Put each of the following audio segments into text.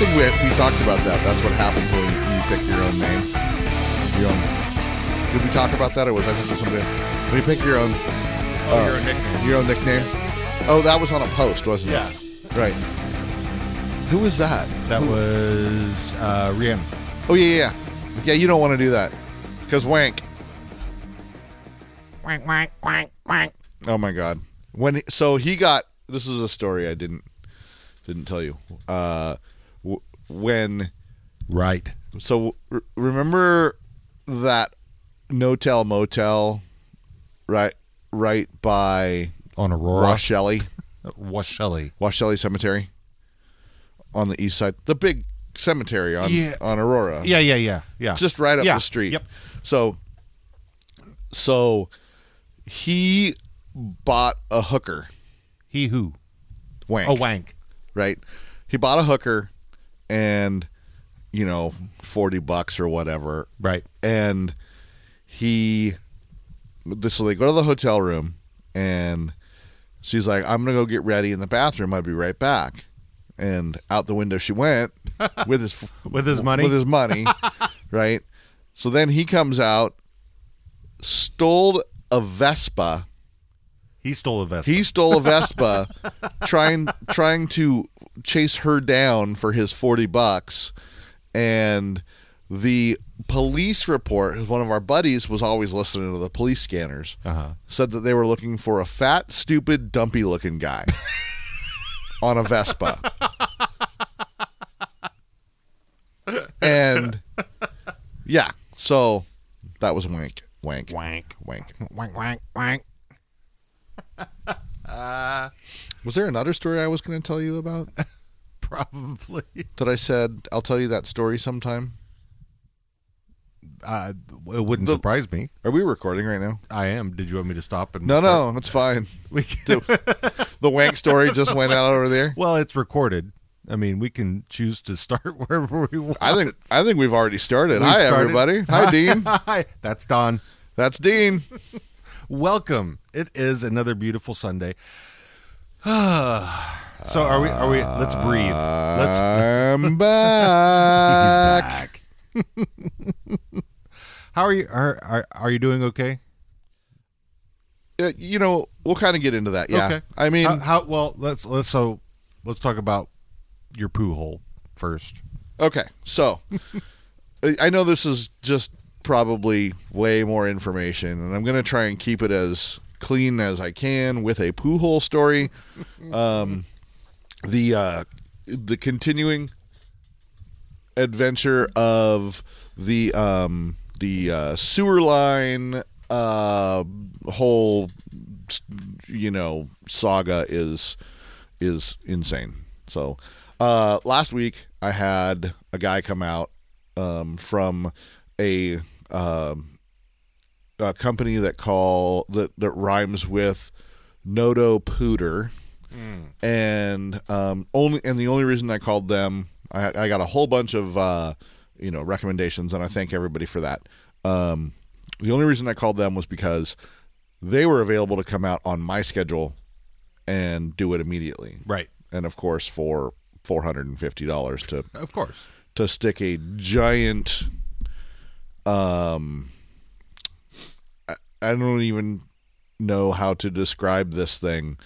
what happens. I think we we talked about that. That's what happens when you pick your own name. Your own. Did we talk about that, or was I thinking somebody? When you pick your own Oh, your nickname. your own nickname. Oh, that was on a post, wasn't Yeah. it? Yeah. Right. Who was that? That was uh, Rihanna. Oh yeah, yeah, yeah. Yeah, you don't want to do that because wank. Wank, wank, wank, wank. Oh my god. When so he got this is a story I didn't didn't tell you. Uh, w- when Right. so r- remember that no-tell motel right right by On Aurora. Washelli Washelli. Washelli Cemetery on the east side the big cemetery on Yeah. on Aurora Yeah, yeah, yeah, yeah. just right up Yeah, the street Yep. so so he bought a hooker He who? wank Oh, wank. right? He bought a hooker and you know, 40 bucks or whatever. Right. And he so they go to the hotel room and she's like, "I'm going to go get ready in the bathroom. I'll be right back." And out the window she went with his With his money? With his money, right? So then he comes out stole a Vespa He stole a vespa he stole a Vespa, trying trying to chase her down for his forty bucks, and the police report. One of our buddies was always listening to the police scanners. Uh-huh. Said that they were looking for a fat, stupid, dumpy looking guy on a Vespa, and yeah, so that was wank, wank, Wank, wank. wank, wank, wank. Was there another story I was going to tell you about? Probably. that I said I'll tell you that story sometime. Uh, it wouldn't The- surprise me. Are we recording right now? I am. Did you want me to stop and No, start? no, that's fine. We can, do The wank story just went out over there. well, it's recorded. I mean, we can choose to start wherever we want. I think I think we've already started. We've Hi started. everybody. Hi Dean. Hi, that's Don. That's Dean. Welcome. It is another beautiful Sunday. so are we? Are we? Let's breathe. Let's. I'm back. How are you? Are are, are you doing okay? Uh, you know, we'll kind of get into that. Yeah. Okay. I mean, how, how? Well, let's let's so let's talk about your poo hole first. Okay, so I- I know this is just probably way more information, and I'm going to try and keep it as clean as I can with a poo hole story. Um, the uh, the continuing adventure of the um, the uh, sewer line uh, whole you know saga is is insane. So uh, last week I had a guy come out um, from a um, a company that call that that rhymes with Nodo Pooter, and um, only and the only reason I called them, I, I got a whole bunch of uh, you know recommendations, and I thank everybody for that. Um, the only reason I called them was because they were available to come out on my schedule and do it immediately, Right. and of course for four hundred and fifty dollars to Of course. to stick a giant um I, don't even know how to describe this thing.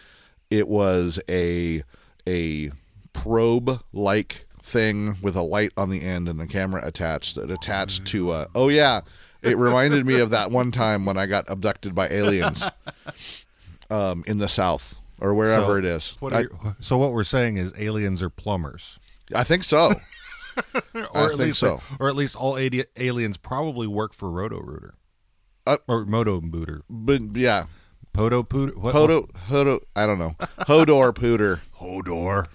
It was a a probe like thing with a light on the end and a camera attached that attached to a oh yeah. It reminded me of that one time when i got abducted by aliens um in the south or wherever So, it is. What I, you- so what we're saying is aliens are plumbers, I think so. Or I at think least, so. or at least all ali- aliens probably work for Roto Rooter Uh, or Moto Booter, but yeah Poto Pooter, what? Hodo, Hodo, I don't know. Hodor Pooter. Hodor.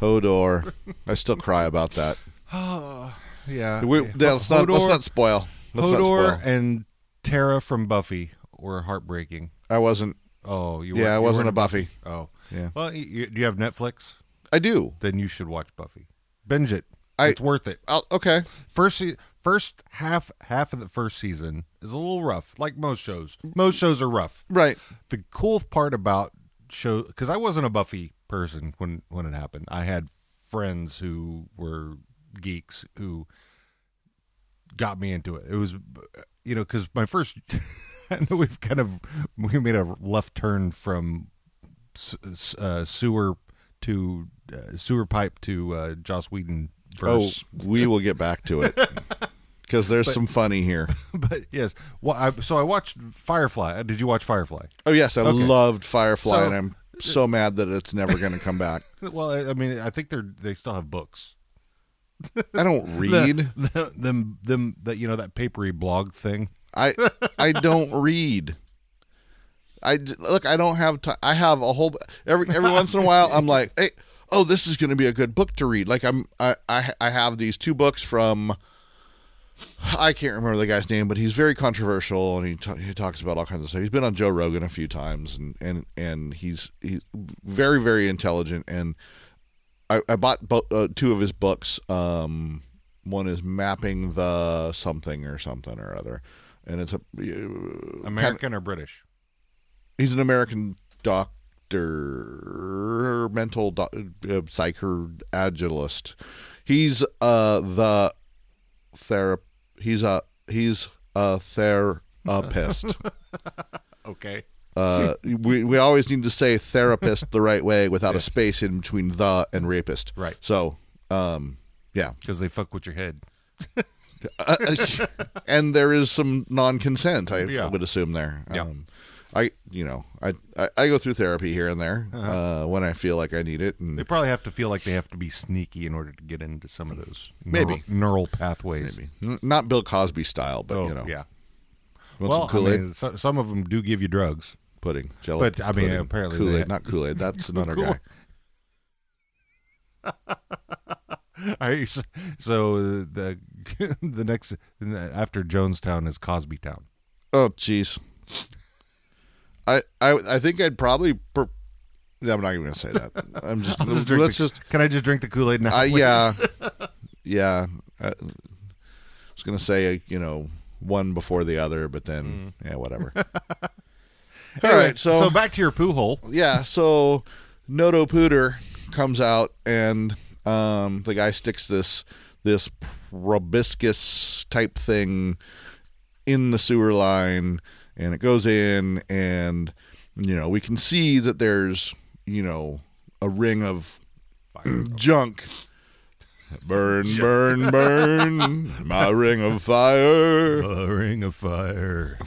Hodor. I still cry about that. Yeah. We, yeah. let's, not, let's not spoil. Let's not Hodor spoil. and Tara from Buffy were heartbreaking. I wasn't. Oh, you Yeah, I you wasn't a Buffy. Oh, Yeah. Well, you, do you have Netflix? I do. Then you should watch Buffy. Binge it. I- it's worth it. I'll, okay. First, first half half of the first season is a little rough, like most shows. Most shows are rough. Right. The cool part about show because I wasn't a Buffy person when when it happened. I had friends who were geeks who got me into it. It was, you know, because my first, I know we've kind of we made a left turn from s- s- uh, sewer to uh, sewer pipe to uh, Joss Whedon Oh, we will get back to it because there's some funny here. but yes, well, I, so I watched Firefly. Did you watch Firefly? Oh yes, I Okay. loved Firefly, So- and I'm so mad that it's never going to come back. Well, I, I mean, I think they're they still have books. I don't read. The, them them that you know that papery blog thing. I I don't read. I look. I don't have time. I have a whole every every once in a while. I'm like, hey, oh, this is going to be a good book to read. Like I'm I I, I have these two books from. I can't remember the guy's name, but he's very controversial, and he ta he talks about all kinds of stuff. He's been on Joe Rogan a few times, and and and he's he's very very intelligent. And I, I bought bo- uh, two of his books. Um, one is mapping the something or something or other, and it's a uh, American or British? he's an American doctor, mental doc, uh, psychoagilist. He's uh the therap. He's a he's a therapist. Okay. uh, we we always need to say therapist the right way without a space in between the and rapist. Right. So, um, yeah, Because they fuck with your head. Uh, and there is some non-consent. I Yeah. would assume there. Yeah. Um, I you know I, I I go through therapy here and there uh when I feel like I need it. They probably have to feel like they have to be sneaky in order to get into some of those Maybe. neural, neural pathways. maybe N- not Bill Cosby style, but Oh, you know, yeah. Well, some I mean, so, some of them do give you drugs. pudding, jelly. but, I mean, pudding, apparently Kool they- Aid, not Kool Aid. That's another guy. All right, so, so the the next after Jonestown is Cosby Town. Oh, jeez. I, I I think I'd probably. Per- No, I'm not even gonna say that. I'm just. Just drink let's the- just. Can I just drink the Kool Aid now? Uh, yeah, yeah. I was gonna say you know one before the other, but then yeah, whatever. All Anyway, right, so, so back to your poo hole. yeah, so Noto Pooter comes out and um, the guy sticks this this proboscis type thing in the sewer line and it goes in and you know we can see that there's you know a ring of junk. Burn burn burn. My ring of fire. A ring of fire.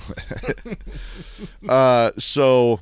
uh so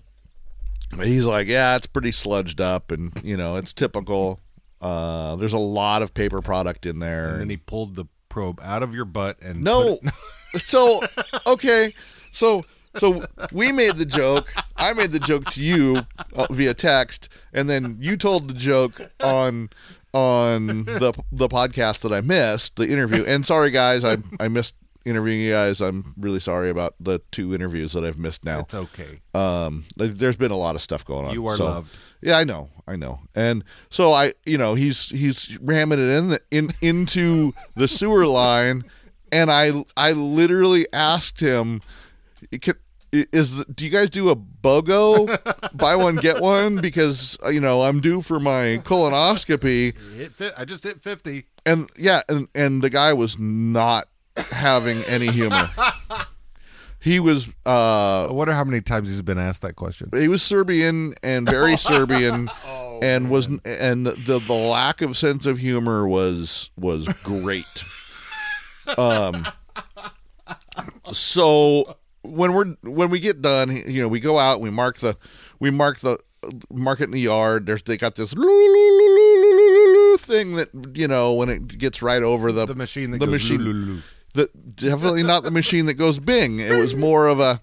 he's like yeah it's pretty sludged up and you know it's typical. Uh there's a lot of paper product in there. And then he pulled the probe out of your butt and no. it- so okay. So so we made the joke. I made the joke to you uh, via text and then you told the joke on on the the podcast that i missed the interview. And sorry guys i i missed interviewing you guys. I'm really sorry about the two interviews that i've missed now. It's okay. um there's been a lot of stuff going on. You are So- loved. yeah i know. I know. And so i you know he's he's ramming it in the, in into the sewer line and i i literally asked him "Can- is do you guys do a bogo buy one get one because uh, you know i'm due for my colonoscopy Hit I just hit fifty. and yeah and and the guy was not having any humor he was uh I wonder how many times he's been asked that question. he was Serbian and very Serbian, and was and the the lack of sense of humor was was great. Um, so when we're when we get done, you know, we go out, we mark the we mark the mark it in the yard. There's they got this thing that you know when it gets right over the The machine that the goes machine loo-loo-loo. the definitely not the machine that goes Bing. It was more of a,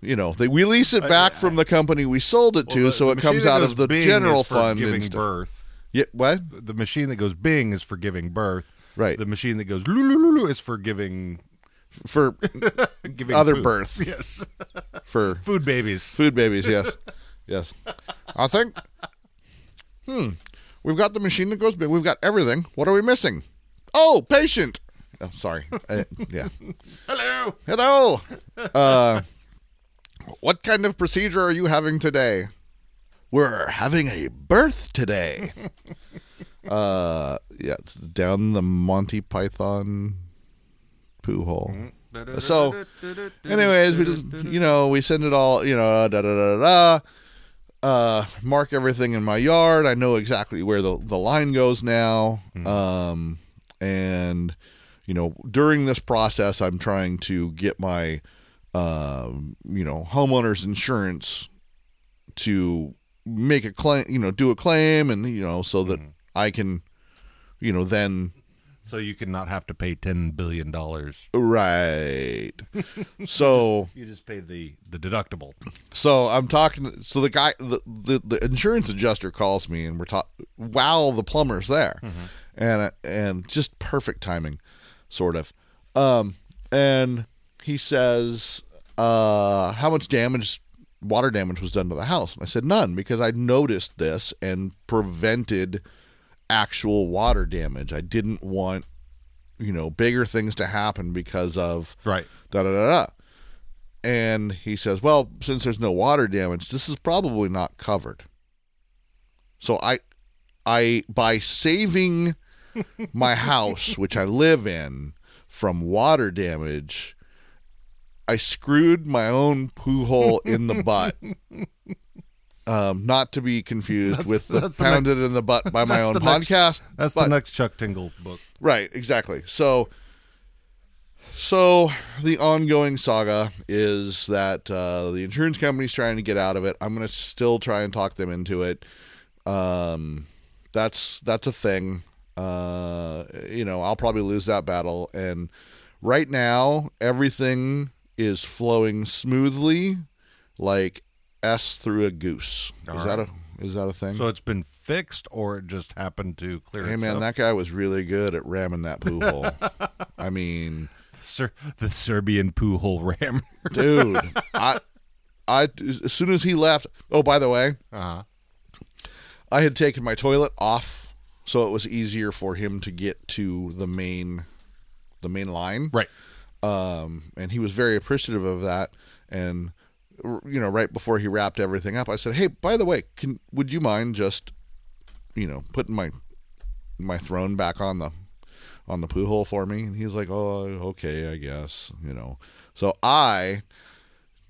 you know, they, we lease it back from the company we sold it to, Well, the- so it comes out of the Bing general is for fund. giving birth. Yeah, what? The machine that goes Bing is for giving birth. Right. The machine that goes loo loo loo is for giving For giving other food. birth, Yes. for Food babies. food babies. Yes, yes. I think. Hmm. We've got the machine that goes big. We've got everything. What are we missing? Oh, patient. Oh, sorry. Uh, yeah. Hello. Hello. Uh, what kind of procedure are you having today? We're having a birth today. uh, yeah, down the Monty Python poo hole. So, anyways, we just you know we send it all you know da da da da. da. Uh mark everything in my yard. I know exactly where the, the line goes now. Um and you know during this process i'm trying to get my um you know homeowners insurance to make a claim you know do a claim and you know so that i can you know then so you can not have to pay ten billion dollars. right so You just pay the the deductible. So I'm talking. So the guy, the the, the insurance adjuster calls me, and we're talking while the plumber's there, and and just perfect timing, sort of. Um, and he says, uh, "How much damage, water damage, was done to the house?" I said, "None," because I noticed this and prevented actual water damage. I didn't want, you know, bigger things to happen because of Right. da da da da. And he says, "Well, since there's no water damage, this is probably not covered." So I, I by saving my house, which I live in, from water damage, I screwed my own poo hole in the butt. Um, not to be confused That's- with the that's the pounded in the butt by my own the next- podcast. That's but- the next Chuck Tingle book. Right, exactly. So so the ongoing saga is that uh, the insurance company's trying to get out of it. I'm going to still try and talk them into it. Um, that's that's a thing. Uh, you know, I'll probably lose that battle. And right now, everything is flowing smoothly, like S through a goose. All is that a is that a thing? So it's been fixed, or it just happened to clear Hey man, that guy was really good at ramming that poo hole. I mean, Ser- the Serbian poo hole ram. dude, I, I as soon as he left. Oh, by the way, uh-huh. I had taken my toilet off, so it was easier for him to get to the main, the main line. Right. Um, and he was very appreciative of that. And you know, right before he wrapped everything up, I said, "Hey, by the way, can would you mind just, you know, putting my my throne back on the on the poo hole for me?" And he was like, "Oh, okay, I guess." You know, so I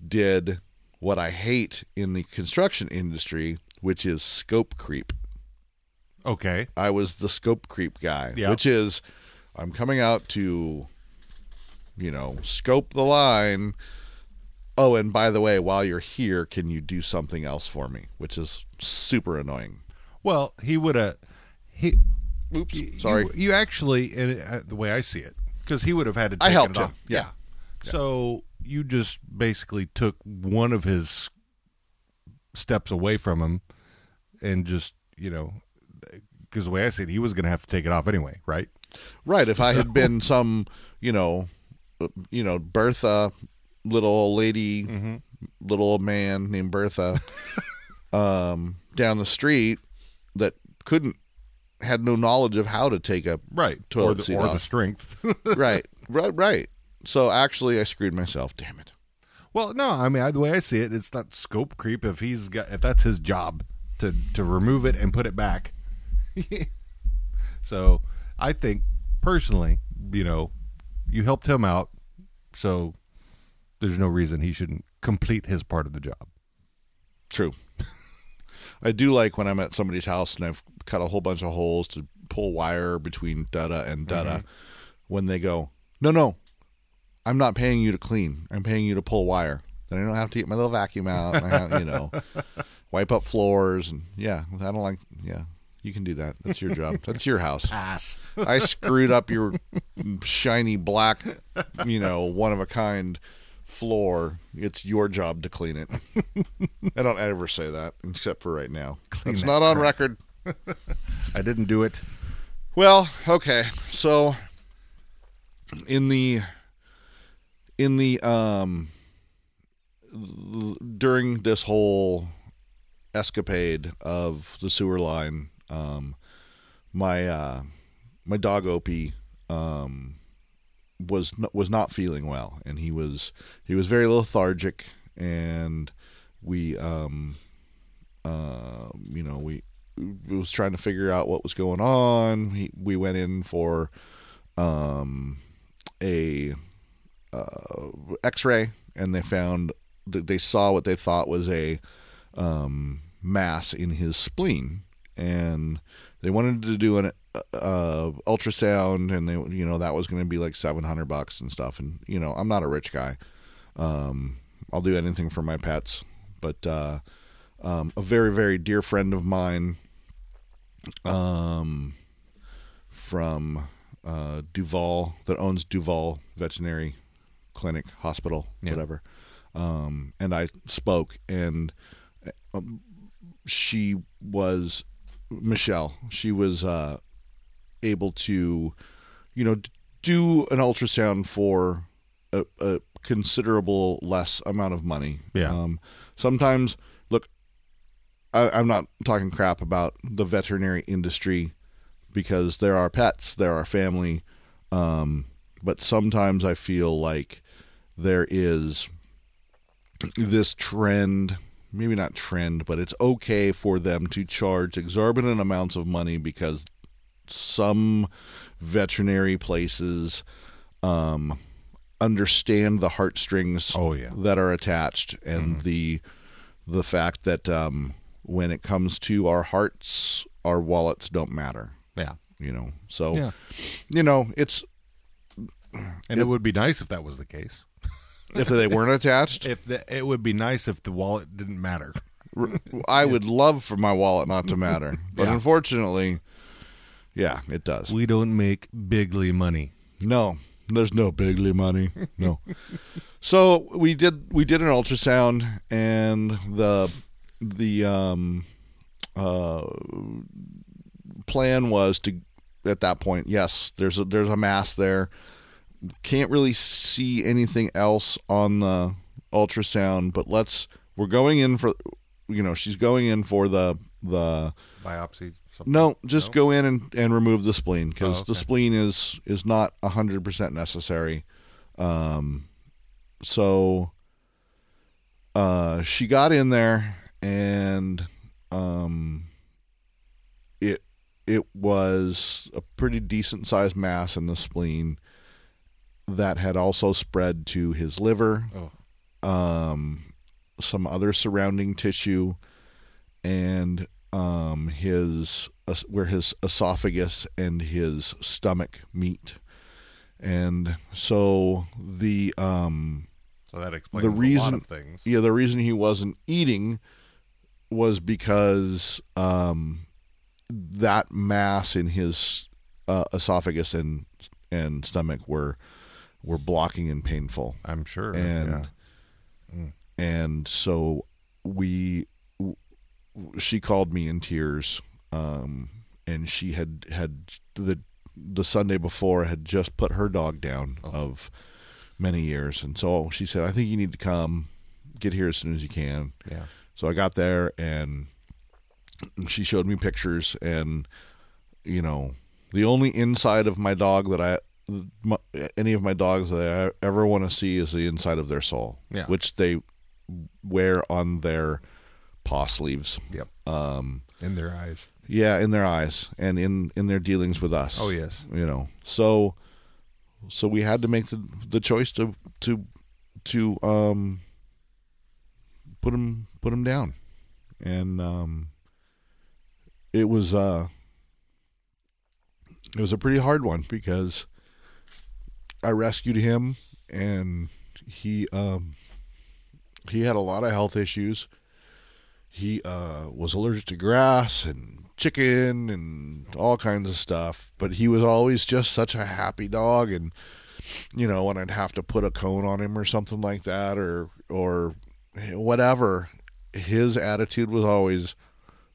did what I hate in the construction industry, which is scope creep. Okay. I was the scope creep guy, Yeah. which is I'm coming out to, you know, scope the line. Oh, and by the way, while you're here, can you do something else for me? Which is super annoying. Well, he would have. He. Oops, you- sorry. You, you actually, and uh, the way I see it, because he would have had to. I helped it him, off. yeah. So you just basically took one of his steps away from him, and just you know, because the way I see it, he was going to have to take it off anyway, right? Right. If I had been some, you know, uh, you know, Bertha, little old lady, Mm-hmm. little old man named Bertha, um, down the street that couldn't had no knowledge of how to take a Right. Toilet or the, seat or the strength. right, right, right. So actually, I screwed myself. Damn it. Well, no, I mean I, the way I see it, it's not scope creep if he's got if that's his job to to remove it and put it back. so I think personally, you know, you helped him out, so there's no reason he shouldn't complete his part of the job. True. I do like when I'm at somebody's house and I've cut a whole bunch of holes to pull wire between dada and dada. Mm-hmm. When they go, no, no, I'm not paying you to clean. I'm paying you to pull wire. Then I don't have to get my little vacuum out. And I have, you know, wipe up floors and yeah, I don't like. Yeah, you can do that. That's your job. That's your house. Pass. I screwed up your shiny black, you know, one of a kind floor. It's your job to clean it. I don't ever say that, except for right now. Clean it's not on crap. record. I didn't do it. Well, okay. So in the in the um during this whole escapade of the sewer line, um my uh my dog Opie um was was not feeling well and he was he was very lethargic and we um uh you know we was trying to figure out what was going on. He, we went in for um, a uh, X-ray, and they found they saw what they thought was a um, mass in his spleen, and they wanted to do an uh, ultrasound, and they you know that was going to be like seven hundred bucks and stuff. And you know I'm not a rich guy. Um, I'll do anything for my pets, but uh, um, a very very dear friend of mine um, from uh, Duvall that owns Duvall Veterinary Clinic Hospital, Yeah. whatever. Um, and I spoke, and um, she was Michelle. She was uh, able to, you know, do an ultrasound for a, a considerable less amount of money. Yeah. Um, sometimes, look, I, I'm not talking crap about the veterinary industry because there are pets, there are family, um, but sometimes I feel like there is this trend maybe not trend but it's okay for them to charge exorbitant amounts of money because some veterinary places um, understand the heartstrings Oh, yeah. Mm-hmm. that are attached and the the fact that um, when it comes to our hearts our wallets don't matter Yeah. you know so Yeah. you know it's And it would be nice if that was the case. if they weren't attached If the, it would be nice if the wallet didn't matter. I would love for my wallet not to matter, but Yeah. unfortunately, yeah, it does. We don't make bigly money. No, there's no bigly money. No. so we did we did an ultrasound, and the the um uh plan was to at that point, yes, there's a there's a mass there. Can't really see anything else on the ultrasound, but let's we're going in for you know she's going in for the the Biopsy. Something. no, just No? go in and, and remove the spleen because Oh, the spleen is is not hundred percent necessary. Um, so uh, she got in there and um, it it was a pretty decent sized mass in the spleen that had also spread to his liver, Oh. um, some other surrounding tissue, and um, his es- where his esophagus and his stomach meet. And so the um, So that explains the a lot reason of things. yeah the reason he wasn't eating was because um, that mass in his uh, esophagus and and stomach were were blocking and painful I'm sure. and yeah. and so we she called me in tears um and she had had the the Sunday before had just put her dog down Oh. of many years and so she said I think you need to come get here as soon as you can yeah. so I got there and she showed me pictures and you know the only inside of my dog that I my, any of my dogs that I ever want to see is the inside of their soul, Yeah. which they wear on their paw sleeves. Yep. Um, In their eyes. yeah, in their eyes and in in their dealings with us. Oh yes. you know. So so we had to make the the choice to to to um put him put him down. And um it was uh it was a pretty hard one because I rescued him and he um he had a lot of health issues. He uh was allergic to grass and chicken and all kinds of stuff, but he was always just such a happy dog and you know, when I'd have to put a cone on him or something like that or or whatever, his attitude was always,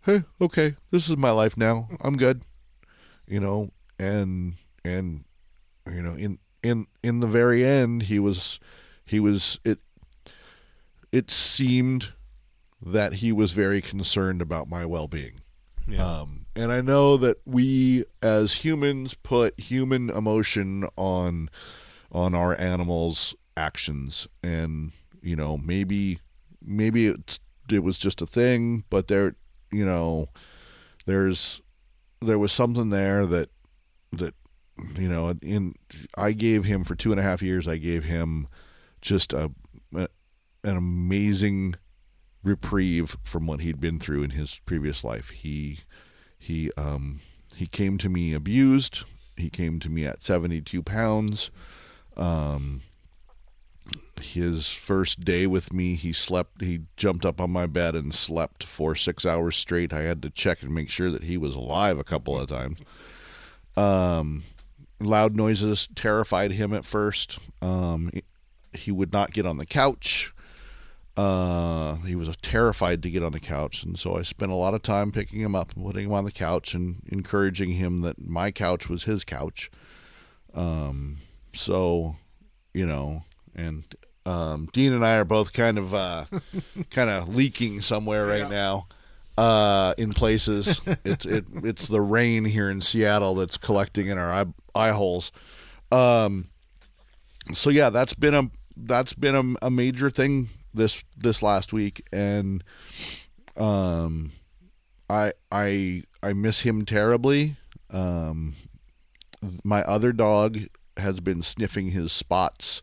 "Hey, okay, this is my life now. I'm good." You know, and and you know, in in in the very end, he was he was it it seemed that he was very concerned about my well-being. Yeah. Um, and I know that we as humans put human emotion on on our animals' actions, and you know maybe maybe it's, it was just a thing, but there you know there's there was something there that that you know in I gave him for two and a half years. I gave him just a, a an amazing reprieve from what he'd been through in his previous life. He he um he came to me abused. He came to me at 72 pounds. Um his first day with me, he slept he jumped up on my bed and slept for 6 hours straight. I had to check and make sure that he was alive a couple of times. Um loud noises terrified him at first. Um he would not get on the couch uh, he was terrified to get on the couch, and so I spent a lot of time picking him up and putting him on the couch and encouraging him that my couch was his couch. Um, so, you know, and um, Dean and I are both kind of uh, kind of leaking somewhere right now uh, in places. it's it it's the rain here in Seattle that's collecting in our eye, eye holes. Um, so yeah, that's been a that's been a, a major thing this this last week, and um, I I I miss him terribly. Um, my other dog has been sniffing his spots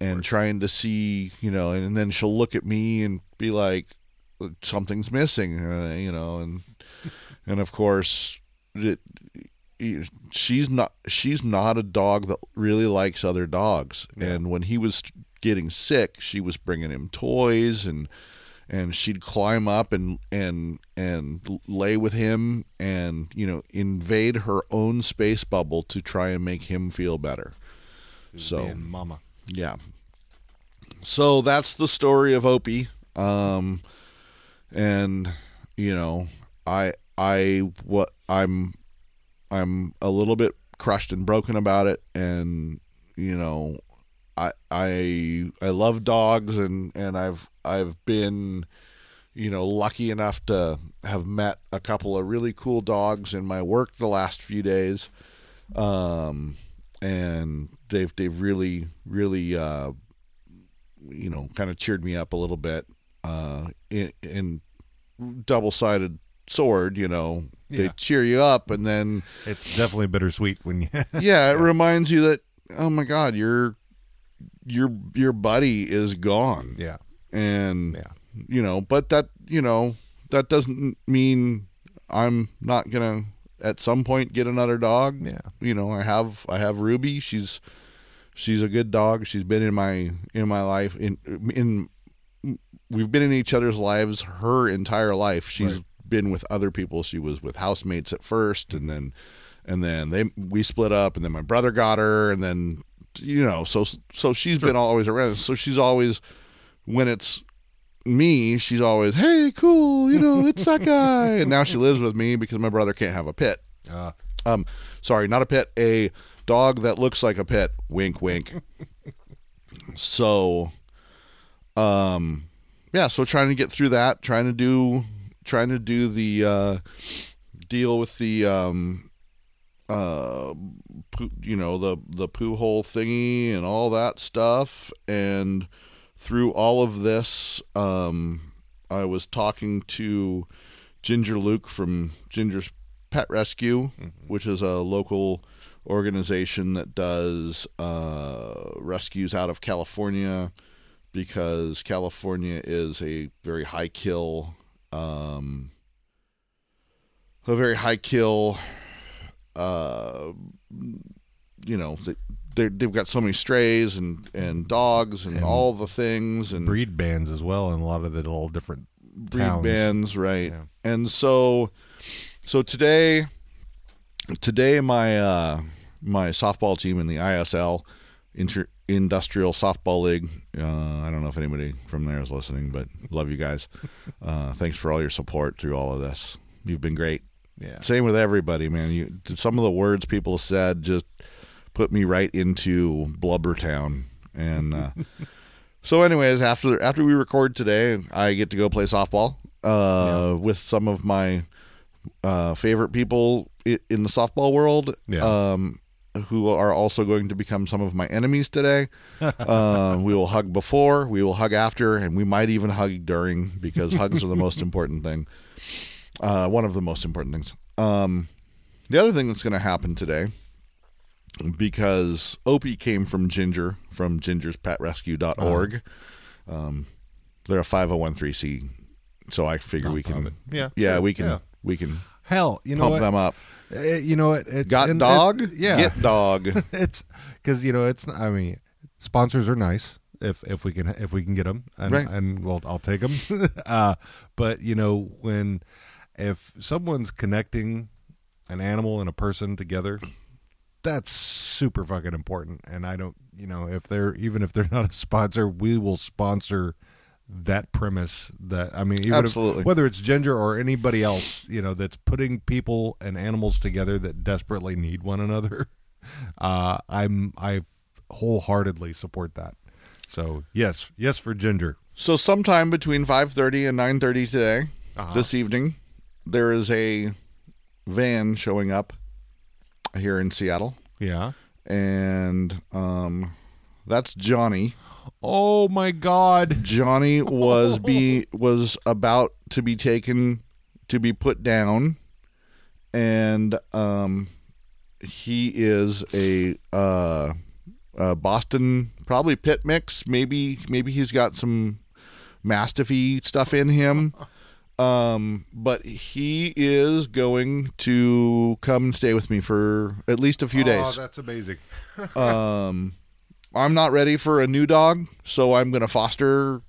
and trying to see, you know, and, then she'll look at me and be like, something's missing, uh, you know, and and of course, it, she's not she's not a dog that really likes other dogs. Yeah. And when he was getting sick, she was bringing him toys and and she'd climb up and and and lay with him and you know invade her own space bubble to try and make him feel better. So mama. yeah. So that's the story of Opie. Um and you know, I I what I'm I'm a little bit crushed and broken about it and you know, I I I love dogs and and I've I've been you know lucky enough to have met a couple of really cool dogs in my work the last few days um and they've they've really really uh you know kind of cheered me up a little bit uh in, in double-sided sword you know they Yeah. cheer you up and then It's definitely bittersweet when you. yeah it reminds you that oh my god your your your buddy is gone yeah. and Yeah. you know but that you know that doesn't mean i'm not gonna at some point get another dog Yeah. you know i have i have ruby she's she's a good dog she's been in my in my life in in we've been in each other's lives her entire life She's Right. been with other people she was with housemates at first and then and then they we split up and then my brother got her and then you know so so she's been always around. So she's always when it's me she's always hey cool you know it's that guy. And now she lives with me because my brother can't have a pit Uh, um sorry not a pit a dog that looks like a pit wink wink. So um yeah so trying to get through that trying to do trying to do the uh deal with the um uh you know the the poo hole thingy and all that stuff. And through all of this um I was talking to Ginger Luke from Ginger's Pet Rescue which is a local organization that does uh rescues out of California because California is a very high kill um a very high kill uh you know they, they they've got so many strays and and dogs and, And all the things and breed bands as well in a lot of the little different breed towns. bands right Yeah. and so so today today my uh my softball team in the ISL inter, industrial softball league uh I don't know if anybody from there is listening but love you guys uh thanks for all your support through all of this you've been great Yeah. same with everybody, man. You some of the words people said just put me right into Blubbertown. And uh, so, anyways, after after we record today, I get to go play softball uh, with some of my uh, favorite people in the softball world. Yeah. Um, who are also going to become some of my enemies today. uh, we will hug before, we will hug after, and we might even hug during because hugs are the most important thing. Uh, one of the most important things. Um, the other thing that's going to happen today, because Opie came from Ginger from gingerspetrescue.org. Um, they're a 501c, so I figure we can. Yeah, yeah, sure, we can. yeah. We can Hell, you know pump what? them up. Uh, you know what? It's Got and dog? it- yeah, Get dog. it's because you know it's. I mean, sponsors are nice if if we can if we can get them, and, Right. and well, I'll take them. uh, but you know when if someone's connecting an animal and a person together, that's super fucking important. And I don't, you know, if they're even if they're not a sponsor, we will sponsor that premise that I mean even if- Absolutely. whether it's Ginger or anybody else, you know, that's putting people and animals together that desperately need one another. Uh, I'm I wholeheartedly support that. So yes, yes for Ginger. So sometime between 5:30 and 9:30 today, Uh-huh. this evening, there is a van showing up here in Seattle, Yeah. and um, that's Johnny. Oh my God. Johnny was be was about to be taken to be put down, and um, he is a uh, uh, Boston probably pit mix. Maybe maybe he's got some mastiffy stuff in him. Um, but he is going to come and stay with me for at least a few Oh, days. Oh, that's amazing. Um, I'm not ready for a new dog, so I'm going to foster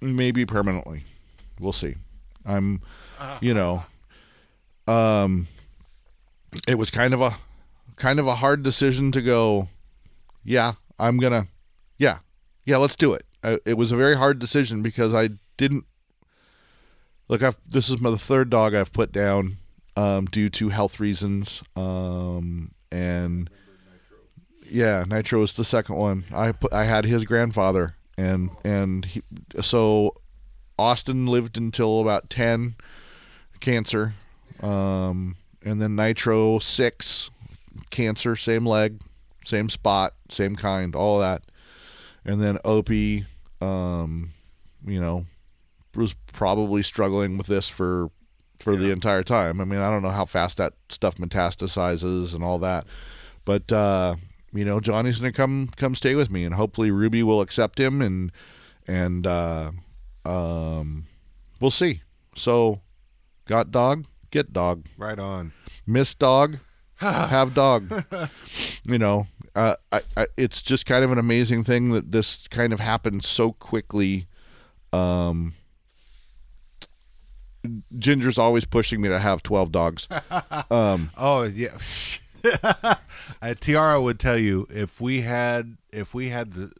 maybe permanently. We'll see. I'm, you know, um, it was kind of a kind of a hard decision to go. Yeah, I'm gonna. Yeah, yeah, let's do it. I, it was a very hard decision because I didn't. Look, I've this is my the third dog I've put down um, due to health reasons, um, and yeah, Nitro was the second one. I put I had his grandfather, and and he, so Austin lived until about ten, cancer, um, and then Nitro six, cancer, same leg, same spot, same kind, all that, and then Opie, um, you know, was probably struggling with this for for the entire time. I mean, I don't know how fast that stuff metastasizes and all that, but uh, you know, Johnny's gonna come come stay with me, and hopefully Ruby will accept him, and and uh, um, we'll see. So, got dog, get dog, Right on. miss dog, have dog. you know, uh, I, I, it's just kind of an amazing thing that this kind of happened so quickly. Um, Ginger's always pushing me to have twelve dogs. Um, Oh yeah. uh, Tiara would tell you if we had if we had the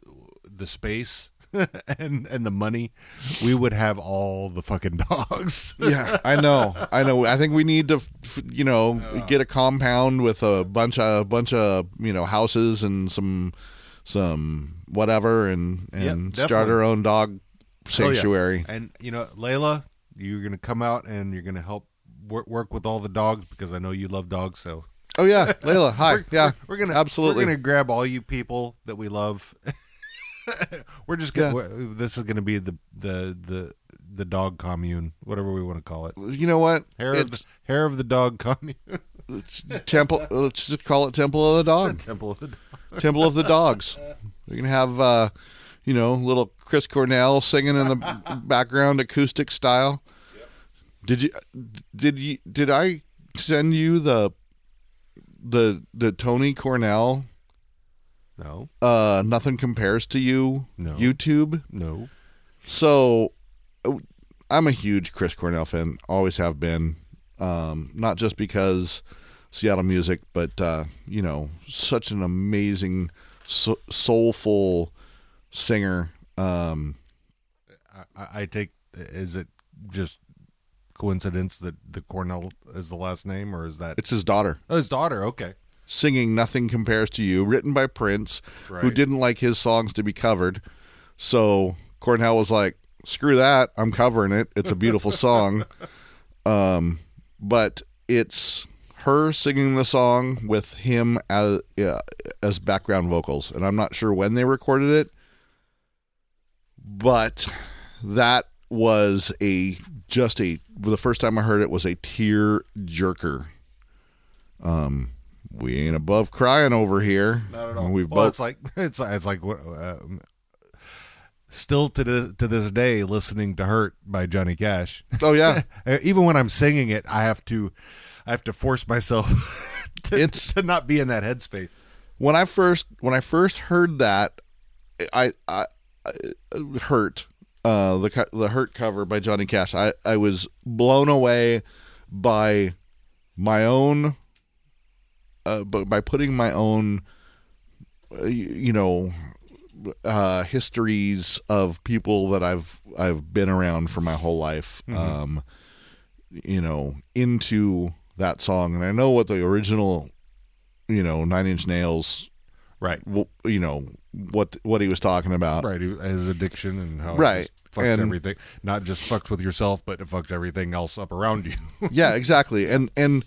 the space and and the money, we would have all the fucking dogs. yeah, I know, I know. I think we need to, f- you know, get a compound with a bunch of bunch of you know houses and some some whatever, and and start our own dog Oh, yeah. sanctuary. And you know, Layla, you're gonna come out and you're gonna help work, work with all the dogs because I know you love dogs. So Oh yeah, Layla, hi. we're, yeah, we're, we're gonna absolutely. we're gonna grab all you people that we love. we're just gonna. we're- This is gonna be the the the the dog commune, whatever we want to call it. you know what? Hair of the hair of the dog commune. it's temple. Let's just call it Temple of the Dog. Temple of the dog. Temple of the Dogs. We're gonna have, uh, you know, little Chris Cornell singing in the background, acoustic style. Did you? Did you? Did I send you the the the Toni Cornell? No, Uh, nothing compares to you. No. YouTube. no. So, I'm a huge Chris Cornell fan. Always have been. Um, not just because Seattle music, but uh, you know, such an amazing, so- soulful singer. Um, I, I take. Is it just coincidence that the Cornell is the last name, or is that it's his daughter oh, his daughter? Okay, singing "Nothing Compares to You," written by Prince, who didn't like his songs to be covered. So Cornell was like, "Screw that! I'm covering it. It's a beautiful song." Um, but it's her singing the song with him as uh, as background vocals, and I'm not sure when they recorded it, but that was a just a the first time I heard it was a tear jerker. Um, we ain't above crying over here. Not at all. We've well, both it's like it's it's like. Uh, still to the, to this day, listening to "Hurt" by Johnny Cash. Oh yeah, Uh, Even when I'm singing it, I have to, I have to force myself to, It's- to not be in that headspace. when I first when I first heard that, I, I hurt uh, the the hurt cover by Johnny Cash. I I was blown away by my own, uh, but by putting my own, uh, you know, uh, histories of people that I've I've been around for my whole life, um, you know, into that song, and I know what the original, you know, Nine Inch Nails Right, w- you know what what he was talking about. right. His addiction and how Right. it just fucks And- everything. Not just fucks with yourself, but it fucks everything else up around you. yeah, exactly. And and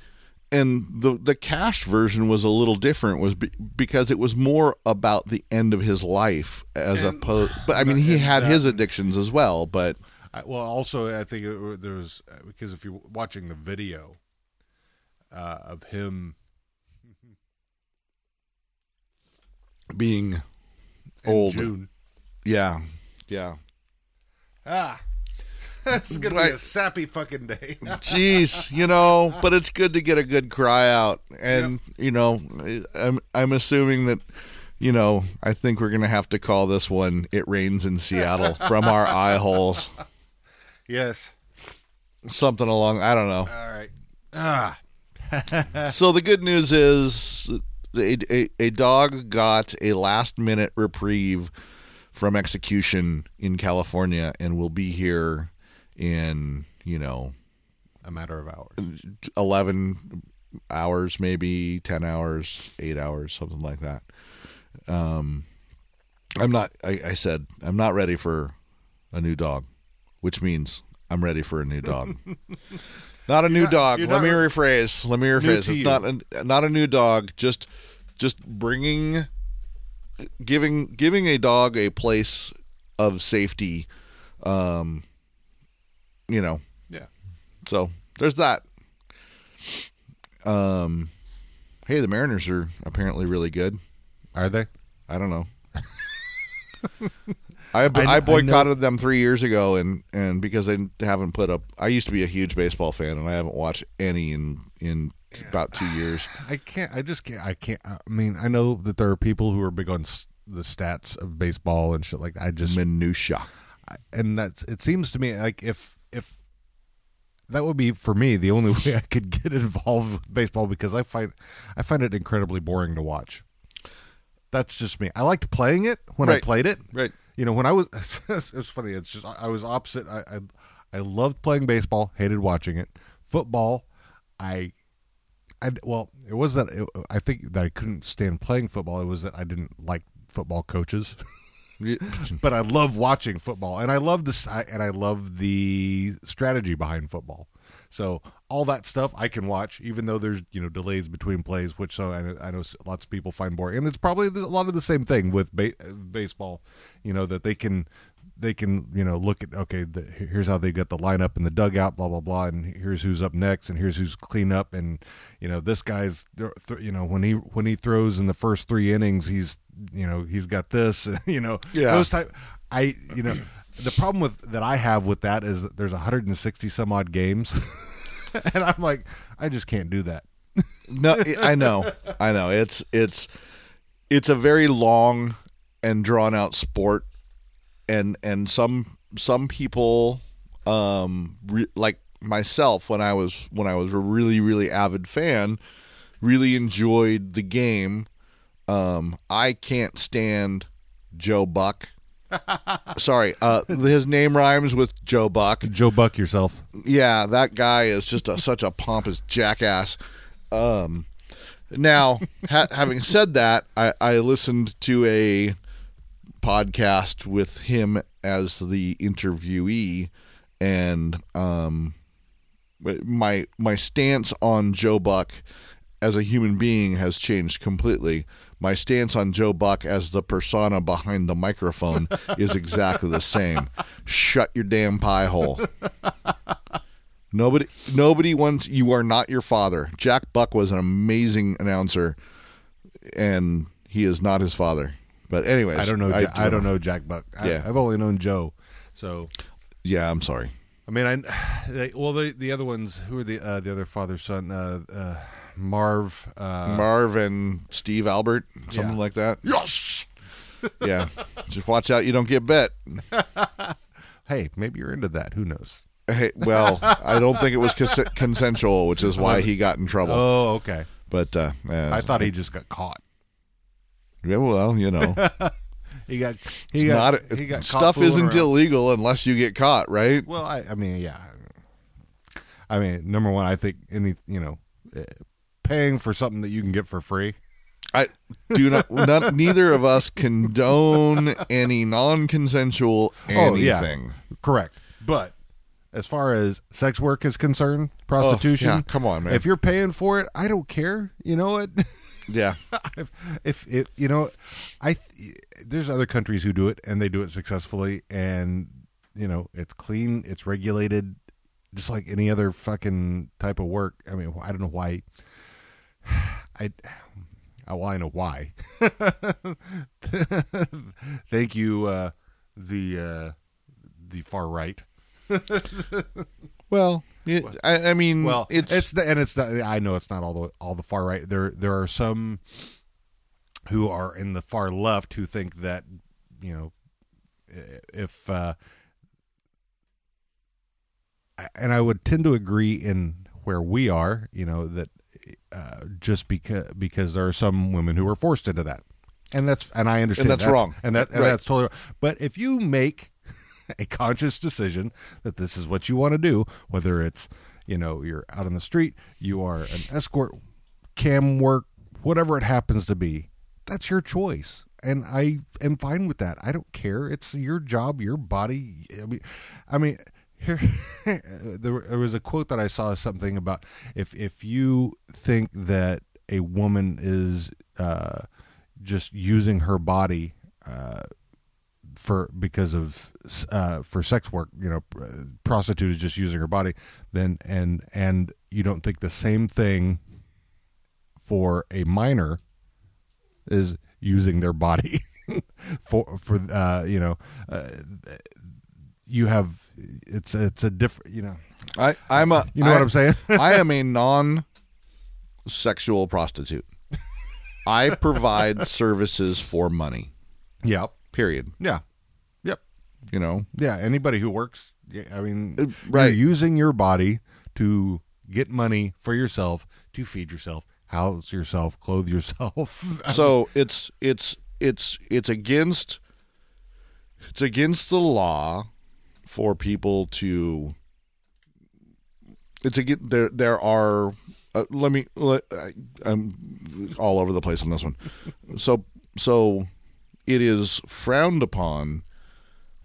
and the the cash version was a little different was be, because it was more about the end of his life as opposed but I mean he had that- his addictions as well, but I, well, also I think it, there was because if you're watching the video uh, of him being in Old. June, yeah. Yeah. ah, it's gonna Right. be a sappy fucking day. Jeez, you know, but it's good to get a good cry out, and you know, I'm I'm assuming that, you know, I think we're gonna have to call this one "It Rains in Seattle" from our eye holes, yes. something along. I don't know. All right. Ah, So the good news is, a, a, a dog got a last minute reprieve from execution in California, and will be here in you know a matter of hours. 11 hours maybe 10 hours 8 hours something like that um i'm not I, I said i'm not ready for a new dog which means i'm ready for a new dog not a new not- dog let me re- rephrase let me rephrase it's not a, not a new dog just just bringing giving giving a dog a place of safety um you know Yeah. so there's that. Um, hey, the Mariners are apparently really good. Are they? I don't know. I, I I, kn- I boycotted them three years ago, and, and because they haven't put up. I used to be a huge baseball fan, and I haven't watched any in in about two years. I can't. I just can't. I can't. I mean, I know that there are people who are big on s- the stats of baseball and shit like that. I just Minutia. I- and that's it seems to me like if if that would be for me the only way I could get involved with baseball because I find I find it incredibly boring to watch. That's just me. I liked playing it when I Right. played it. Right. You know, when I was it's funny. It's just I was opposite. I, I I loved playing baseball, hated watching it. Football, I I well, it was that it, I think that I couldn't stand playing football. It was that I didn't like football coaches. but I love watching football, and I love this, and I love the strategy behind football. So all that stuff I can watch, even though there's you know delays between plays, which so I know, I know lots of people find boring, and it's probably a lot of the same thing with ba- uh, baseball. You know that they can they can you know look at okay the, here's how they got the lineup in the dugout blah blah blah and here's who's up next and here's who's clean up and you know this guy's you know when he when he throws in the first three innings he's you know he's got this you know Yeah. those type i you know the problem with that i have with that is that there's 160 some odd games and i'm like i just can't do that No, I know, I know. It's it's it's a very long and drawn out sport, and and some some people, um, re- like myself, when I was when I was a really really avid fan, really enjoyed the game. Um, I can't stand Joe Buck. Sorry, uh, his name rhymes with Joe Buck joe buck yourself yeah, that guy is just a, such a pompous jackass. Um, now, ha- having said that, I, I listened to a podcast with him as the interviewee, and um, my my stance on Joe Buck as a human being has changed completely. My stance on Joe Buck as the persona behind the microphone is exactly the same. Shut your damn pie hole. Nobody, nobody wants. You are not your father. Jack Buck was an amazing announcer, and he is not his father. But anyways, I don't know. Ja- I, don't know Jack Buck. I, Yeah. I've only known Joe. So Yeah, I'm sorry. I mean, I they, well the the other ones who are the uh, the other father son uh, uh, Marv. Uh, Marv and Steve Albert, something Yeah. like that. yes. Yeah, just watch out you don't get bet. Hey, maybe you're into that. Who knows? Hey, well, I don't think it was cons- consensual, which is why he got in trouble. Oh, okay. But uh, I thought he just got caught. yeah, well, you know, He got he it's got not he got stuff isn't around. illegal unless you get caught, right? Well, I, I mean, yeah. I mean, number one, I think any you know, eh, paying for something that you can get for free. I do not. None, neither of us condone any non-consensual Oh, yeah. anything. Correct. But as far as sex work is concerned, prostitution, Oh, yeah, come on, man. If you're paying for it, I don't care. You know what? Yeah, if, if it, you know, I th- there's other countries who do it and they do it successfully, and you know, it's clean, it's regulated, just like any other fucking type of work. I mean, I don't know why. I. I Well, I know why. Thank you, uh, the uh, the far right. well, it, I, I mean, Well, it's, it's the, and it's not, I know it's not all the all the far right. There there are some who are in the far left who think that you know if uh, and I would tend to agree in where we are. You know that uh, just because because there are some women who are forced into that, and that's and I understand that's wrong. and that and Right. that's totally. wrong. But if you make a conscious decision that this is what you want to do, whether it's you know you're out on the street, you are an escort, cam work, whatever it happens to be, that's your choice, and I am fine with that. I don't care. It's your job, your body. I mean, I mean. Here, there, was a quote that I saw something about if if you think that a woman is uh, just using her body uh, for because of uh, for sex work, you know, prostitute is just using her body, then and and you don't think the same thing for a minor is using their body for for uh, you know uh, you have it's it's a different you know I, I'm a. you know I- what I'm saying I am a non-sexual prostitute. I provide services for money. yep Period. yeah yep You know, yeah anybody who works yeah, I mean Uh, right. you're using your body to get money for yourself to feed yourself house yourself clothe yourself so it's it's it's it's against it's against the law for people to it's against there there are uh, let me let, I, I'm all over the place on this one. So so it is frowned upon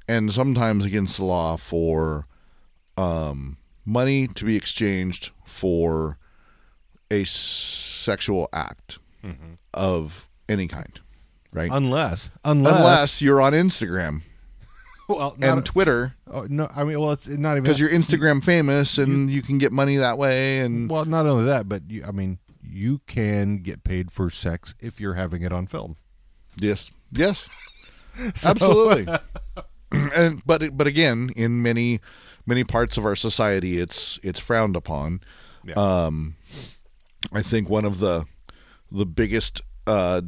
and sometimes against the law for um, money to be exchanged for a sexual act of any kind, right? unless unless, Unless you're on Instagram well and not, Twitter oh, no I mean well it's not even because you're Instagram famous and you can get money that way. And well not only that but you, I mean you can get paid for sex if you're having it on film yes, yes, absolutely. and but but again, in many many parts of our society, it's it's frowned upon. Yeah. Um, I think one of the the biggest uh,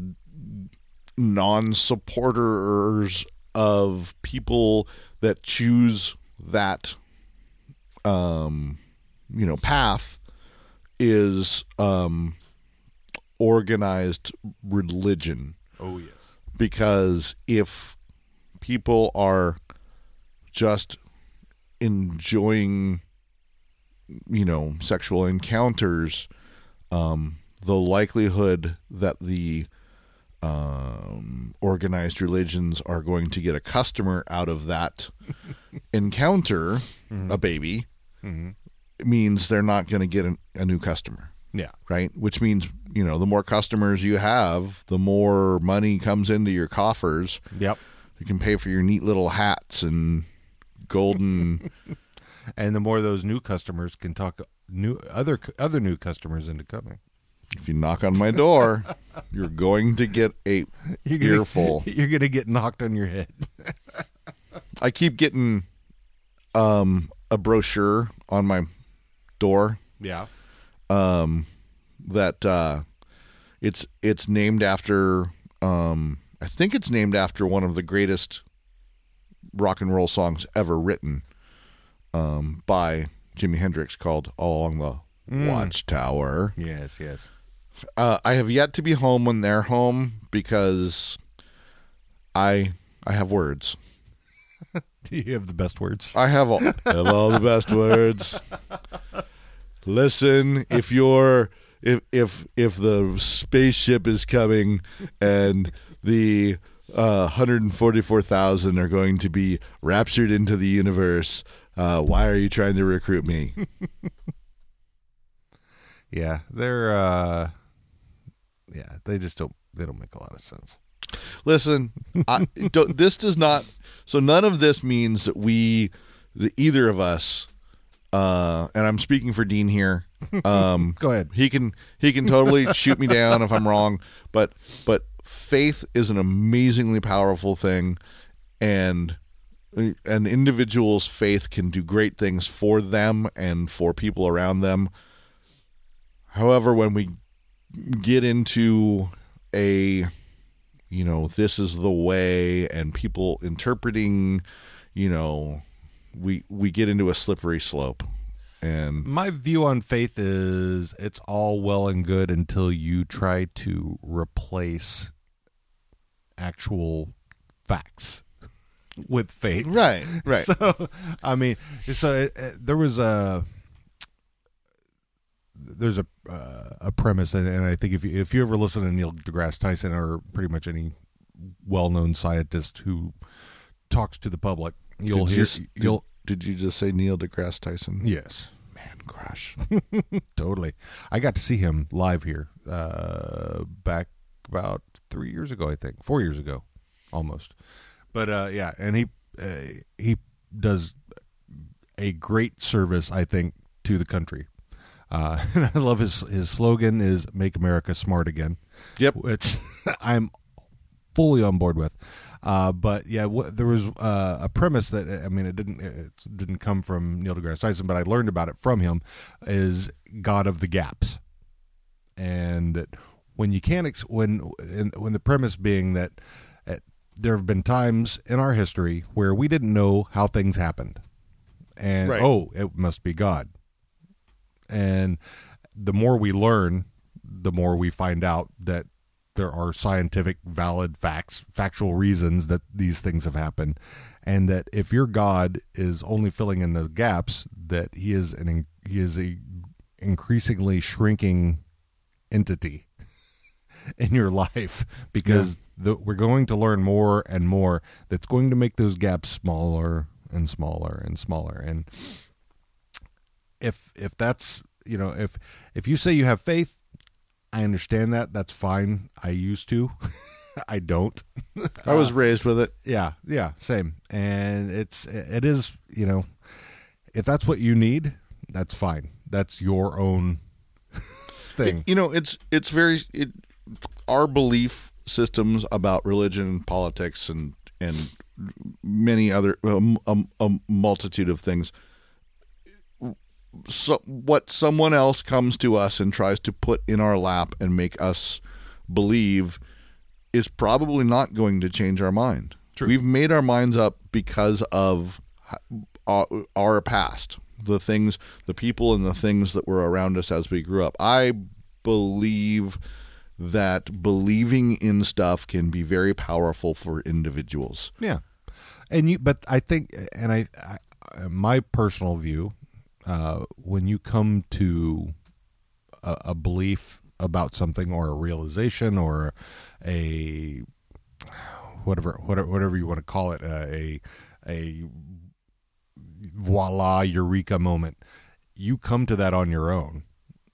non-supporters of people that choose that um, you know path is um, organized religion. Oh yes. Because if people are just enjoying you know sexual encounters um the likelihood that the um organized religions are going to get a customer out of that encounter a baby means they're not going to get an, a new customer yeah right? Which means, you know, the more customers you have, the more money comes into your coffers. yep You can pay for your neat little hats and golden and the more those new customers can talk new other other new customers into coming. If you knock on my door, you're going to get a You're gonna, earful. You're gonna get knocked on your head. I keep getting um, a brochure on my door Yeah. um, that uh, it's it's named after. Um, I think it's named after one of the greatest rock and roll songs ever written um, by Jimi Hendrix, called "All Along the Watchtower." Yes. Yes. Uh, I have yet to be home when they're home because I I have words. Do you have the best words. I have all, have all the best words. Listen, if you're if if if the spaceship is coming and the uh, 144,000 are going to be raptured into the universe, uh, why are you trying to recruit me? Yeah, they're. uh Yeah, they just don't. They don't make a lot of sense. Listen, I, don't, this does not. So none of this means that we, that either of us, uh, and I'm speaking for Dean here. Um, Go ahead. He can he can totally shoot me down if I'm wrong, but but faith is an amazingly powerful thing, and an individual's faith can do great things for them and for people around them. However, when we get into a you know this is the way and people interpreting you know we we get into a slippery slope and My view on faith is it's all well and good until you try to replace actual facts with faith. right right So, I mean, so uh, uh, there was a there's a uh, a premise, and, and I think if you if you ever listen to Neil deGrasse Tyson or pretty much any well known scientist who talks to the public, you'll Did hear You, did, you'll, did you just say Neil deGrasse Tyson? yes Man crush. totally. I got to see him live here uh, back about three years ago, I think, four years ago, almost. But uh, yeah, and he uh, he does a great service, I think, to the country. Uh, and I love his his slogan is "Make America Smart Again," Yep. which I'm fully on board with. Uh, but yeah, w- there was uh, a premise that I mean, it didn't it didn't come from Neil deGrasse Tyson, but I learned about it from him. Is God of the gaps, and that when you can't ex- when when the premise being that uh, there have been times in our history where we didn't know how things happened, and Right. oh, it must be God. And the more we learn, the more we find out that there are scientific, valid facts, factual reasons that these things have happened, and that if your God is only filling in the gaps, that he is an he is a increasingly shrinking entity in your life. Because the, we're going to learn more and more that's going to make those gaps smaller and smaller and smaller. And if if that's you know if if you say you have faith i understand that. That's fine. I used to. I don't. I was raised with it. yeah yeah same. And it's it is you know if that's what you need that's fine. That's your own thing. You know, it's it's very it, our belief systems about religion and politics and and many other um, um, a multitude of things. So what someone else comes to us and tries to put in our lap and make us believe is probably not going to change our mind. True. We've made our minds up because of our, our past, the things, the people, and the things that were around us as we grew up. I believe that believing in stuff can be very powerful for individuals. Yeah, and you, but I think, and I, I my personal view, uh, when you come to a, a belief about something or a realization or a whatever whatever whatever you want to call it, uh, a a voila eureka moment, you come to that on your own.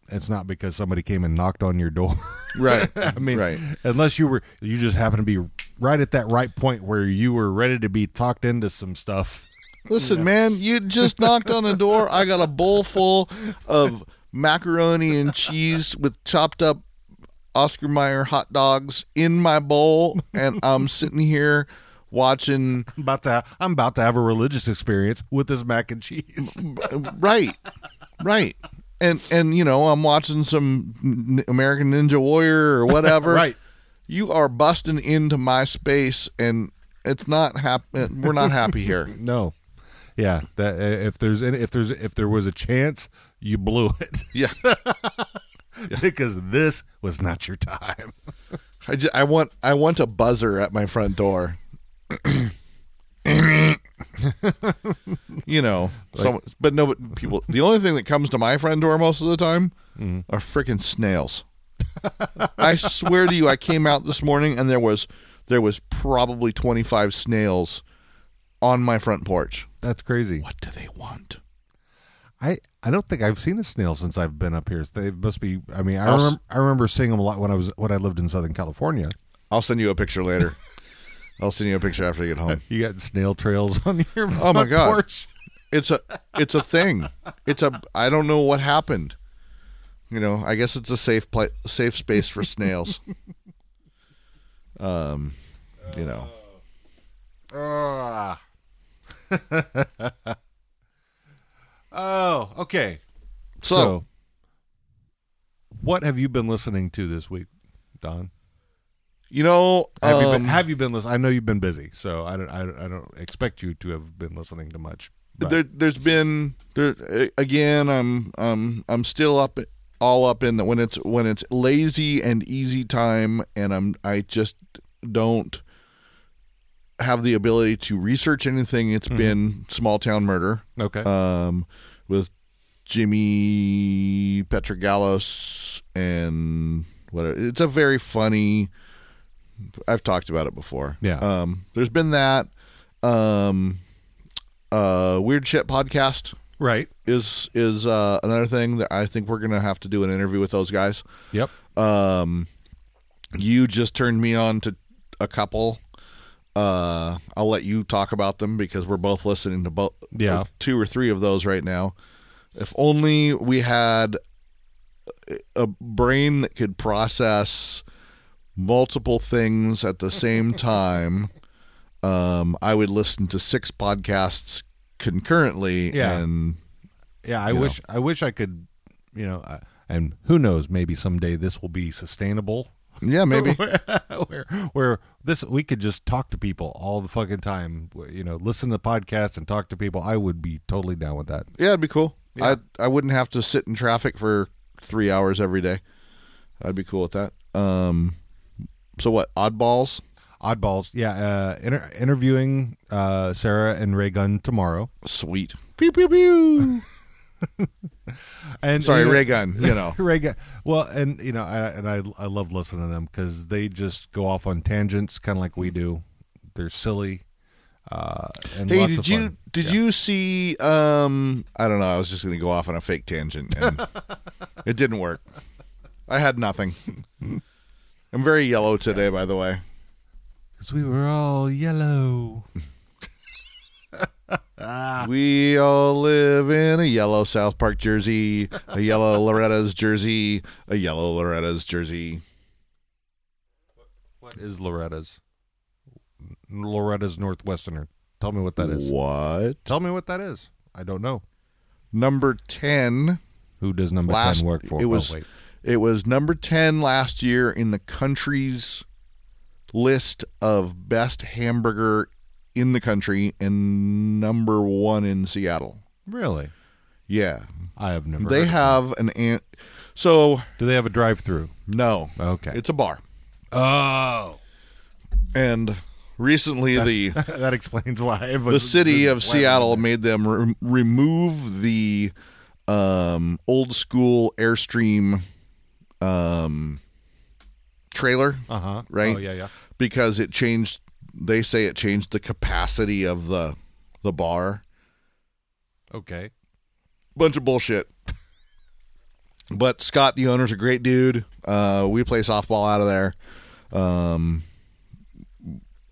It's not because somebody came and knocked on your door. Right. I mean, right. unless you were you just happened to be right at that right point where you were ready to be talked into some stuff Listen, man, you just knocked on the door. I got a bowl full of macaroni and cheese with chopped up Oscar Mayer hot dogs in my bowl, and I'm sitting here watching. I'm about to I'm about to have a religious experience with this mac and cheese. Right, right, and and you know I'm watching some American Ninja Warrior or whatever. Right. you are busting into my space, and it's not happy. We're not happy here. No. Yeah, that if there's any, if there's if there was a chance, you blew it Yeah. because this was not your time. I, ju- I want I want a buzzer at my front door. you know, some, but no, but people. The only thing that comes to my front door most of the time mm. are freaking snails. I swear to you, I came out this morning and there was there was probably twenty five snails on my front porch. That's crazy. What do they want? I I don't think I've seen a snail since I've been up here. They must be. I mean, I remember I remember seeing them a lot when I was when I lived in Southern California. I'll send you a picture later. I'll send you a picture after I get home. You got snail trails on your Oh, my God. porch. it's a it's a thing. It's a I don't know what happened. You know, I guess it's a safe pla safe space for snails. Um, you know, Ah. oh, okay. So- so, what have you been listening to this week, Don? you know, Have you um, been Have you been listening? I know you've been busy, so I don't. I don't, I don't expect you to have been listening to much. But there, there's been there again. I'm um I'm still up all up in the when it's when it's lazy and easy time, and I'm I just don't have the ability to research anything. It's been small town murder. okay, um, with Jimmy Pietragallo's and what it's a very funny. I've talked about it before. Yeah. Um, there's been that. Um, uh, weird shit podcast right. is is uh, another thing that I think we're gonna have to do an interview with those guys. Yep. Um, you just turned me on to a couple. Uh, I'll let you talk about them because we're both listening to both. Yeah. two or three of those right now. If only we had a brain that could process multiple things at the same time. Um, I would listen to six podcasts concurrently, Yeah. and Yeah, I wish I wish I could, you know, and who knows, maybe someday this will be sustainable. Yeah, maybe. where where this we could just talk to people all the fucking time, you know, listen to podcasts and talk to people. I would be totally down with that. Yeah, it'd be cool. Yeah. I I wouldn't have to sit in traffic for three hours every day. I'd be cool with that. Um, so what? Oddballs. Oddballs, yeah. Uh, inter- interviewing uh, Sarah and Ray Gunn tomorrow, Sweet. Pew pew pew. and Sorry, you know- Ray Gun. You know. Ray Gunn. Well, and you know, I, and I I love listening to them because they just go off on tangents, kind of like we do. They're silly. Uh, and Hey, did you did Yeah. you see? Um, I don't know. I was just going to go off on a fake tangent, and it didn't work. I had nothing. I'm very yellow today, by the way. Because we were all yellow. We all live in a yellow South Park jersey, a yellow Loretta's jersey, a yellow Loretta's jersey. What is Loretta's? Loretta's Northwesterner. Tell me what that is. What? Tell me what that is. I don't know. Number ten. Who does number last 10 work for? it was oh, it was number 10 last year in the country's list of best hamburger in the country and number 1 in Seattle. Really? Yeah. I have never. they have an ant. so. Do they have a drive-through? no. Okay. It's a bar. oh, And recently the that explains why the city of Seattle made them re- remove the um, old school Airstream um, trailer Uh-huh. right? Oh yeah, yeah. because it changed. They say it changed the capacity of the the bar. Okay. Bunch of bullshit. But Scott, the owner's a great dude. Uh, we play softball out of there. Um,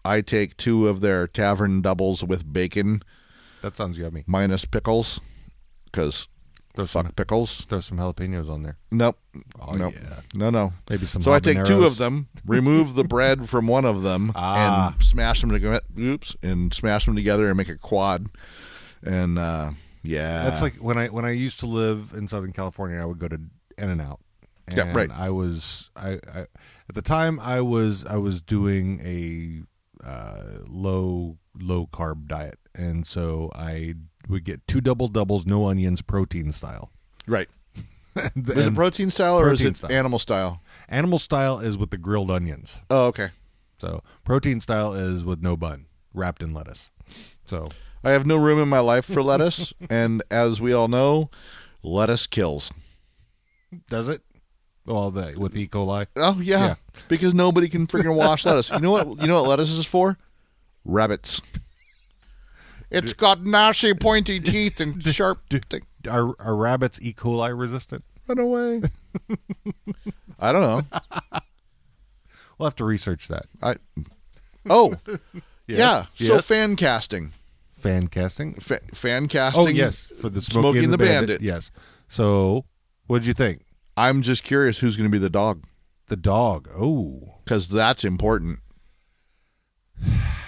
I take two of their tavern doubles with bacon that sounds yummy. minus pickles, because Throw some, pickles. throw some jalapenos on there. Nope. Oh nope. yeah, No, no. maybe some. So I take two of them, remove the bread from one of them, Ah. and smash them together. Oops, and smash them together and make a quad. And uh, yeah, That's like when I when I used to live in Southern California, I would go to In and Out. Yeah, right. I was I, I at the time I was I was doing a uh, low low carb diet, and so I would get two double doubles, no onions, protein style. right. And Is it protein style or Protein is it style. animal style? animal style is with the grilled onions. Oh, okay. So protein style is with no bun, wrapped in lettuce. So I have no room in my life for lettuce, and as we all know, lettuce kills. does it? Well, the with E. coli. Oh yeah, Yeah. because nobody can freaking wash lettuce. You know what? You know what lettuce is for? Rabbits. It's got gnashy, pointy teeth and sharp. Thing. Are, are rabbits E. coli resistant? Run away. I don't know. We'll have to research that. I. Oh, Yes. yeah. So Yes. fan casting, fan casting. Fa- fan casting. Oh yes, for the Smokey, Smokey and the, and the Bandit. Bandit. Yes. So, what did you think? I'm just curious who's going to be the dog The dog. Oh, because that's important.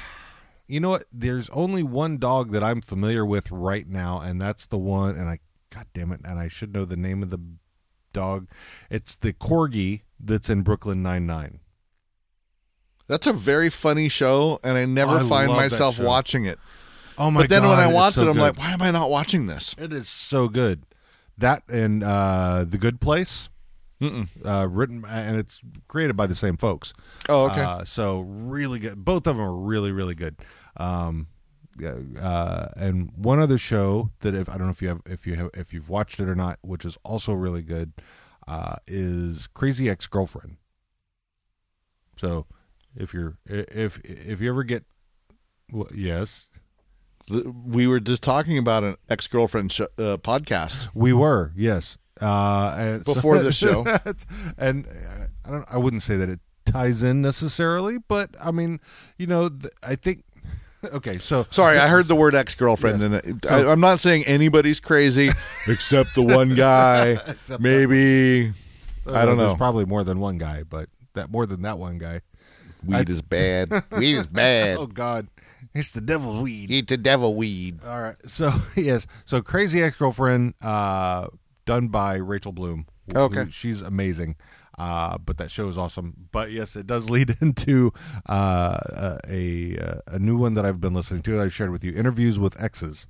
you know what? There's only one dog that I'm familiar with right now, and that's the one. And I, God damn it, and I should know the name of the dog. It's the corgi that's in Brooklyn Nine Nine. That's a very funny show, and I never I find myself watching it. Oh my But then god! when I watch so it, I'm good. like, why am I not watching this? it is so good. That and uh, the Good Place. Mm-mm. Uh, written and it's created by the same folks. Oh, okay. Uh, so really good. Both of them are really, really good. Um, uh, and one other show that if I don't know if you have if you have if you've watched it or not, which is also really good, uh, is Crazy Ex Girlfriend. So if you're if if you ever get well, yes we were just talking about an ex girlfriend sh- uh, podcast. we were yes uh, and so- Before this show. and uh, I don't I wouldn't say that it ties in necessarily, but I mean you know th- I think okay so Sorry, I heard the word ex girlfriend, Yes. and it, I, I'm not saying anybody's crazy except the one guy. Maybe I don't Uh, There's know. probably more than one guy, but that more than that one guy. weed is bad. Weed is bad. Oh God, it's the devil's weed. Eat the devil weed. All right, so yes, so crazy ex girlfriend, uh, done by Rachel Bloom. Okay. Who- she's amazing. Uh, but that show is awesome. But yes, it does lead into uh, a uh, a new one that I've been listening to. That I've shared with you, interviews with exes,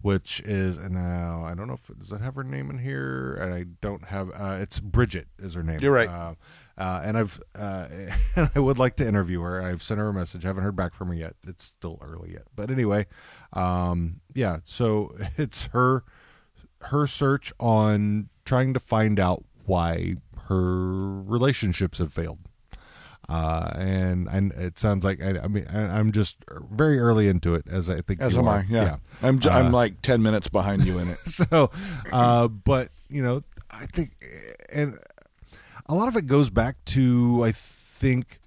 which is and now I don't know if does it have her name in here, and I don't have. Uh, it's Bridget is her name. You're right. Uh, uh, and I've uh, and I would like to interview her. I've sent her a message. haven't heard back from her yet. It's still early yet, but anyway, um, yeah. So it's her her search on trying to find out why her relationships have failed. Uh, and and it sounds like I, I mean I'm just very early into it as I think As you am are. I. Yeah, I'm. j am like ten minutes behind you in it. so uh but you know i think and a lot of it goes back to i think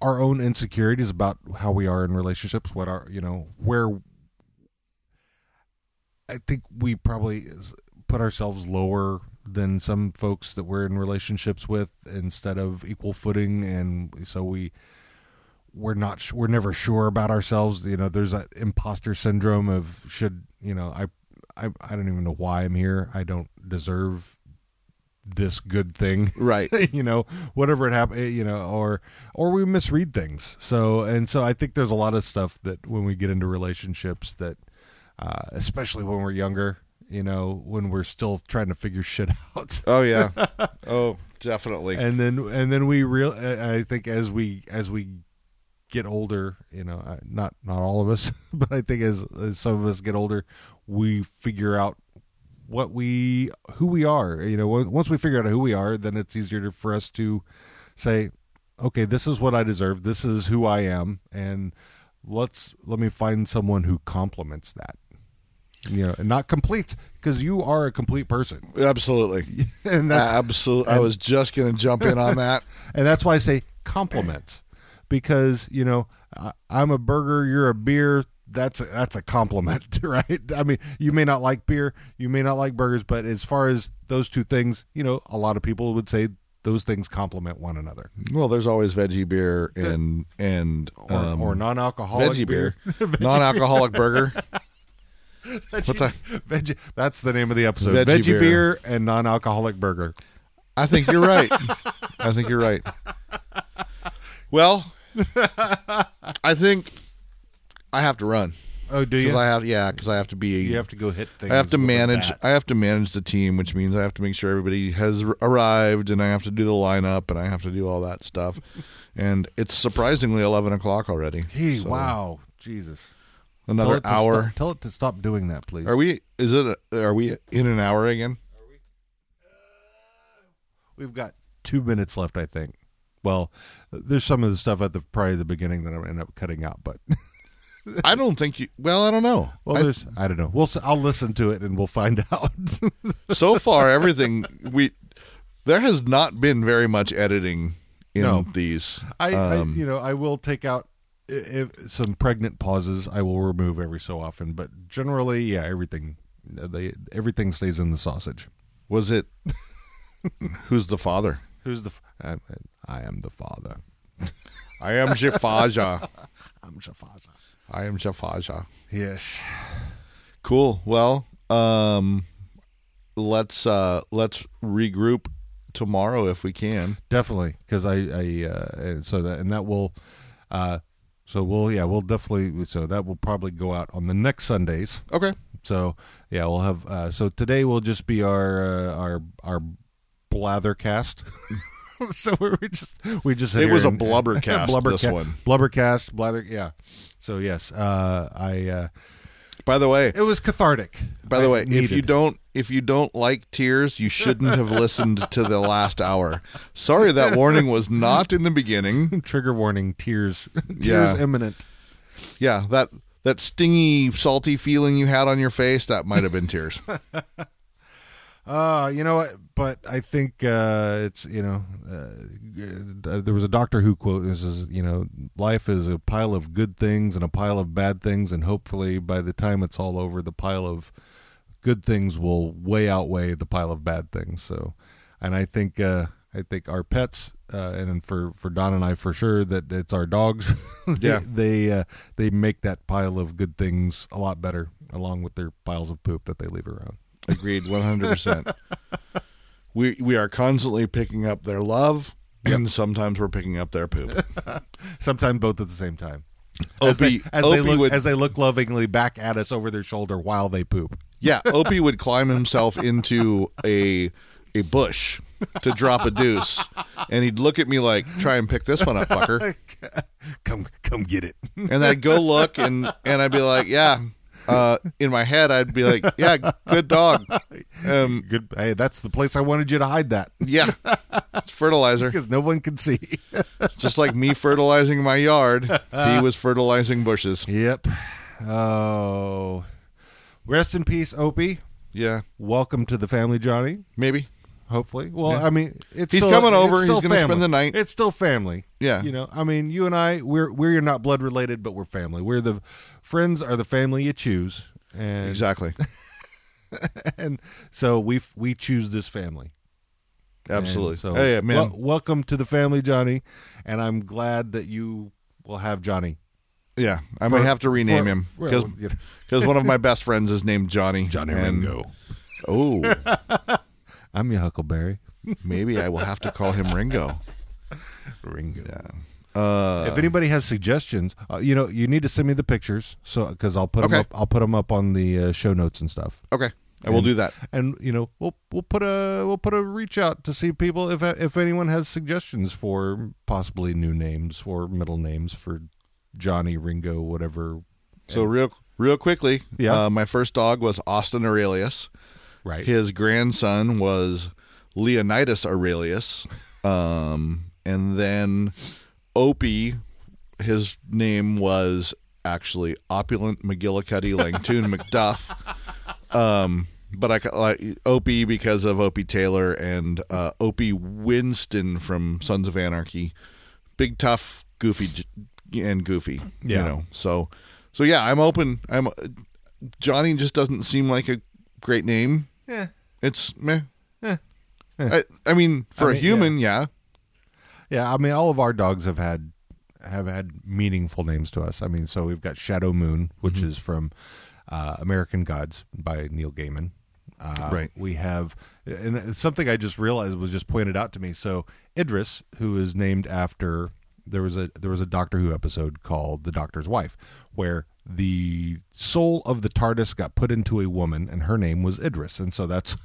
our own insecurities about how we are in relationships what are you know where i think we probably put ourselves lower than some folks that we're in relationships with instead of equal footing and so we we're not we're never sure about ourselves. You know there's that imposter syndrome of should you know i i, I don't even know why i'm here. I don't deserve this good thing. Right. you know whatever it happened you know or or we misread things. So and so i think there's a lot of stuff that when we get into relationships that uh, especially when we're younger you know when we're still trying to figure shit out. Oh yeah. Oh, definitely. and then and then we real i think as we as we get older you know not not all of us but i think as, as some of us get older we figure out what we who we are. You know once we figure out who we are then it's easier to, for us to say okay this is what i deserve. This is who i am. And let's let me find someone who complements that you know and not complete because you are a complete person Absolutely. and that's Absolutely. I was just going to jump in on that. and that's why I say compliments because you know I- I'm a burger, you're a beer. that's a, that's a compliment, right? I mean, you may not like beer, you may not like burgers, but as far as those two things, you know, a lot of people would say those things complement one another. Well, there's always veggie beer and and Or, um, or non-alcoholic veggie beer, Veggie non-alcoholic burger. Veggie, the- veggie, that's the name of the episode. Veggie Veggie, beer. beer. and non-alcoholic burger. I think you're right. I think you're right. Well, I think I have to run Oh, do you? I have yeah because I have to be you have to go hit things. I have to manage. I have to manage the team, which means I have to make sure everybody has arrived, and I have to do the lineup, and I have to do all that stuff. and it's surprisingly eleven o'clock already. Hey, So, wow, Jesus! Tell Another to hour. Stop, tell it to stop doing that, please. Are we? Is it? A, are we in an hour again? We've got two minutes left, I think. Well, there's some of the stuff at the probably the beginning that I end up cutting out, but I don't think you. Well, I don't know. well, I- there's I don't know. We'll I'll listen to it and we'll find out. so far, everything we there has not been very much editing in No. these. I, Um, I you know I will take out if some pregnant pauses. I will remove every so often, but generally, yeah, everything they everything stays in the sausage. was it? who's the father? Who's the? I am the father. I am Jafaja. I'm Shafaza. I am Jafaja. Yes. Cool. Well, um, let's uh, let's regroup tomorrow if we can. definitely because I I uh, so that and that will uh so we'll yeah we'll definitely so that will probably go out on the next Sundays. Okay. So yeah we'll have uh, so today will just be our uh, our our blathercast. so we just we just It was a and- blubbercast, this blubberca- one. blubbercast blather yeah. So yes, uh, I uh, By the way, it was cathartic. by the I way, if you don't if you don't like tears, you shouldn't have listened to the last hour. Sorry, that warning was not in the beginning. trigger warning, tears, tears Yeah. imminent. Yeah, that that stingy, salty feeling you had on your face that might have been tears. Uh, you know what? But I think uh, it's you know uh, there was a Doctor Who quote. This is you know life is a pile of good things and a pile of bad things, and hopefully by the time it's all over, the pile of good things will way outweigh the pile of bad things. So, and I think uh, I think our pets uh, and for for Don and I for sure that it's our dogs. they, Yeah. they uh, they make that pile of good things a lot better, along with their piles of poop that they leave around. Agreed, one hundred percent. We we are constantly picking up their love, and sometimes we're picking up their poop. Sometimes both at the same time. As Opie, they, as they look would, as they look lovingly back at us over their shoulder while they poop. yeah, Opie would climb himself into a a bush to drop a deuce, and he'd look at me like, "Try and pick this one up, fucker." Come come get it. And I'd go look, and and I'd be like, "Yeah." Uh, in my head, I'd be like, "Yeah, good dog." Um, Good. Hey, that's the place I wanted you to hide that yeah, it's fertilizer. because no one can see. Just like me fertilizing my yard, he was fertilizing bushes. yep. Oh, rest in peace, Opie. Yeah, Welcome to the family, Johnny. maybe. Hopefully, well, Yeah. I mean, it's He's still- coming over. He's still gonna spend the night. It's still family. Yeah. you know. I mean, you and I, we're we're not blood related, but we're family. We're the friends are the family you choose, and Exactly. and so we we choose this family. Absolutely. And so, hey, man. wel- welcome to the family, Johnny, and I'm glad that you will have Johnny. yeah, I For- may have to rename for- him well, because you know, because one of my best friends is named Johnny. and- Ringo. Oh, I'm your Huckleberry. maybe I will have to call him Ringo. Ringo. Yeah. Uh, if anybody has suggestions, uh, you know, you need to send me the pictures, so because I'll put them up. I'll put them up on the uh, show notes and stuff. okay, I will And- do that. and you know we'll we'll put a we'll put a reach out to see people if if anyone has suggestions for possibly new names for middle names for Johnny Ringo whatever So real real quickly, Yeah. uh, my first dog was Austin Aurelius. right His grandson was Leonidas Aurelius, um, and then Opie. His name was actually Opulent McGillicuddy Langtoon McDuff. Um, but I like Opie because of Opie Taylor and uh, Opie Winston from Sons of Anarchy, big tough, goofy, and goofy. Yeah. You know, so So yeah, I'm open. I'm Johnny just doesn't seem like a great name. Yeah. It's meh. Eh. I, I mean, for I a mean, human, yeah. Yeah, I mean, all of our dogs have had have had meaningful names to us. I mean, so we've got Shadow Moon, which Mm-hmm. is from uh, American Gods by Neil Gaiman. Uh, Right. We have, and it's something I just realized was just pointed out to me. So Idris, who is named after there was a there was a Doctor Who episode called The Doctor's Wife, where the soul of the TARDIS got put into a woman, and her name was Idris, and so that's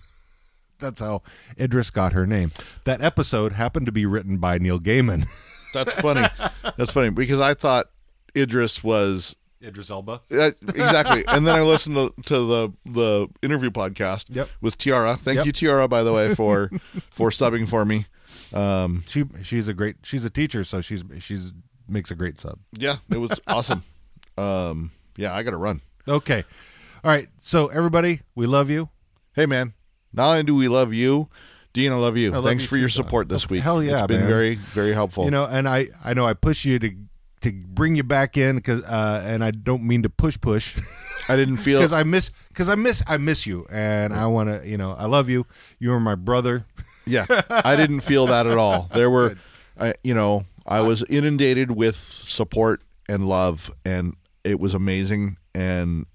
that's how Idris got her name. That episode happened to be written by Neil Gaiman. That's funny. That's funny because I thought Idris was Idris Elba. uh, exactly, and then I listened to, to the the interview podcast Yep. with Tiara. Thank Yep. you, Tiara, by the way, for for subbing for me. Um, She she's a great she's a teacher, so she's she's makes a great sub. yeah, it was awesome. Um, yeah, I got to run. Okay. All right. So everybody, we love you. Hey, man. Not only do we love you, Dean, I love you. love Thanks you for your support this Okay, week. hell yeah, it's been man. very very helpful. You know, and I I know I push you to to bring you back in because uh, and I don't mean to push push I didn't feel because I miss because I miss I miss you and I want to you know I love you. You are my brother. Yeah, I didn't feel that at all. There were, I, you know, I was inundated with support and love, and it was amazing. And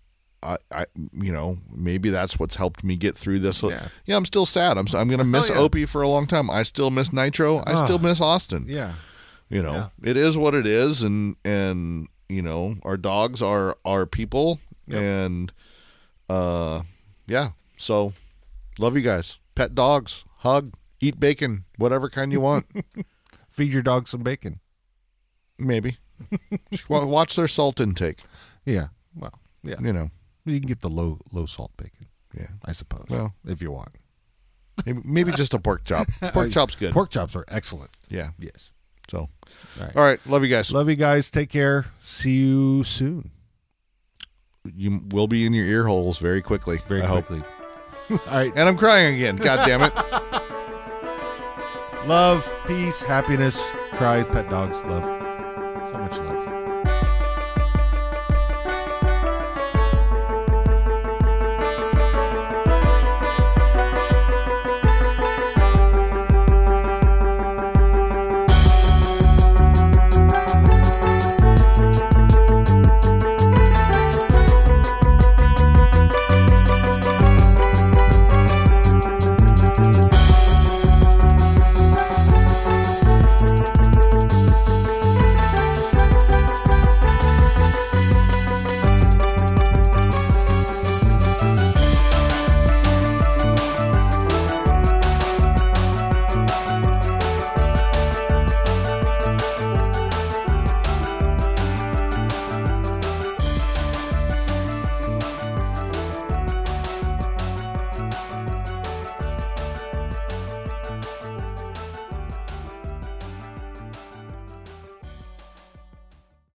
I, I you know, maybe that's what's helped me get through this. Yeah. I'm still sad. I'm, I'm going to miss yeah. Opie for a long time. I still miss Nitro. I still miss Austin. Yeah. You know, Yeah. it is what it is, and and you know, our dogs are our people, Yep. and uh, yeah. So, love you guys. Pet dogs, hug, eat bacon, whatever kind you want. Feed your dog some bacon. Maybe. Wa- Watch their salt intake. Yeah. Well. Yeah. You know, You can get the low low salt bacon. Yeah. I suppose. Well. if you want. maybe, maybe just a pork chop. Pork chop's good. Pork chops are excellent. Yeah. Yes. So, All right. all right. Love you guys. Love you guys. Take care. See you soon. You will be in your ear holes very quickly. Very I quickly. All right. And I'm crying again. God damn it. Love, peace, happiness. Cry, pet dogs. Love. So much love.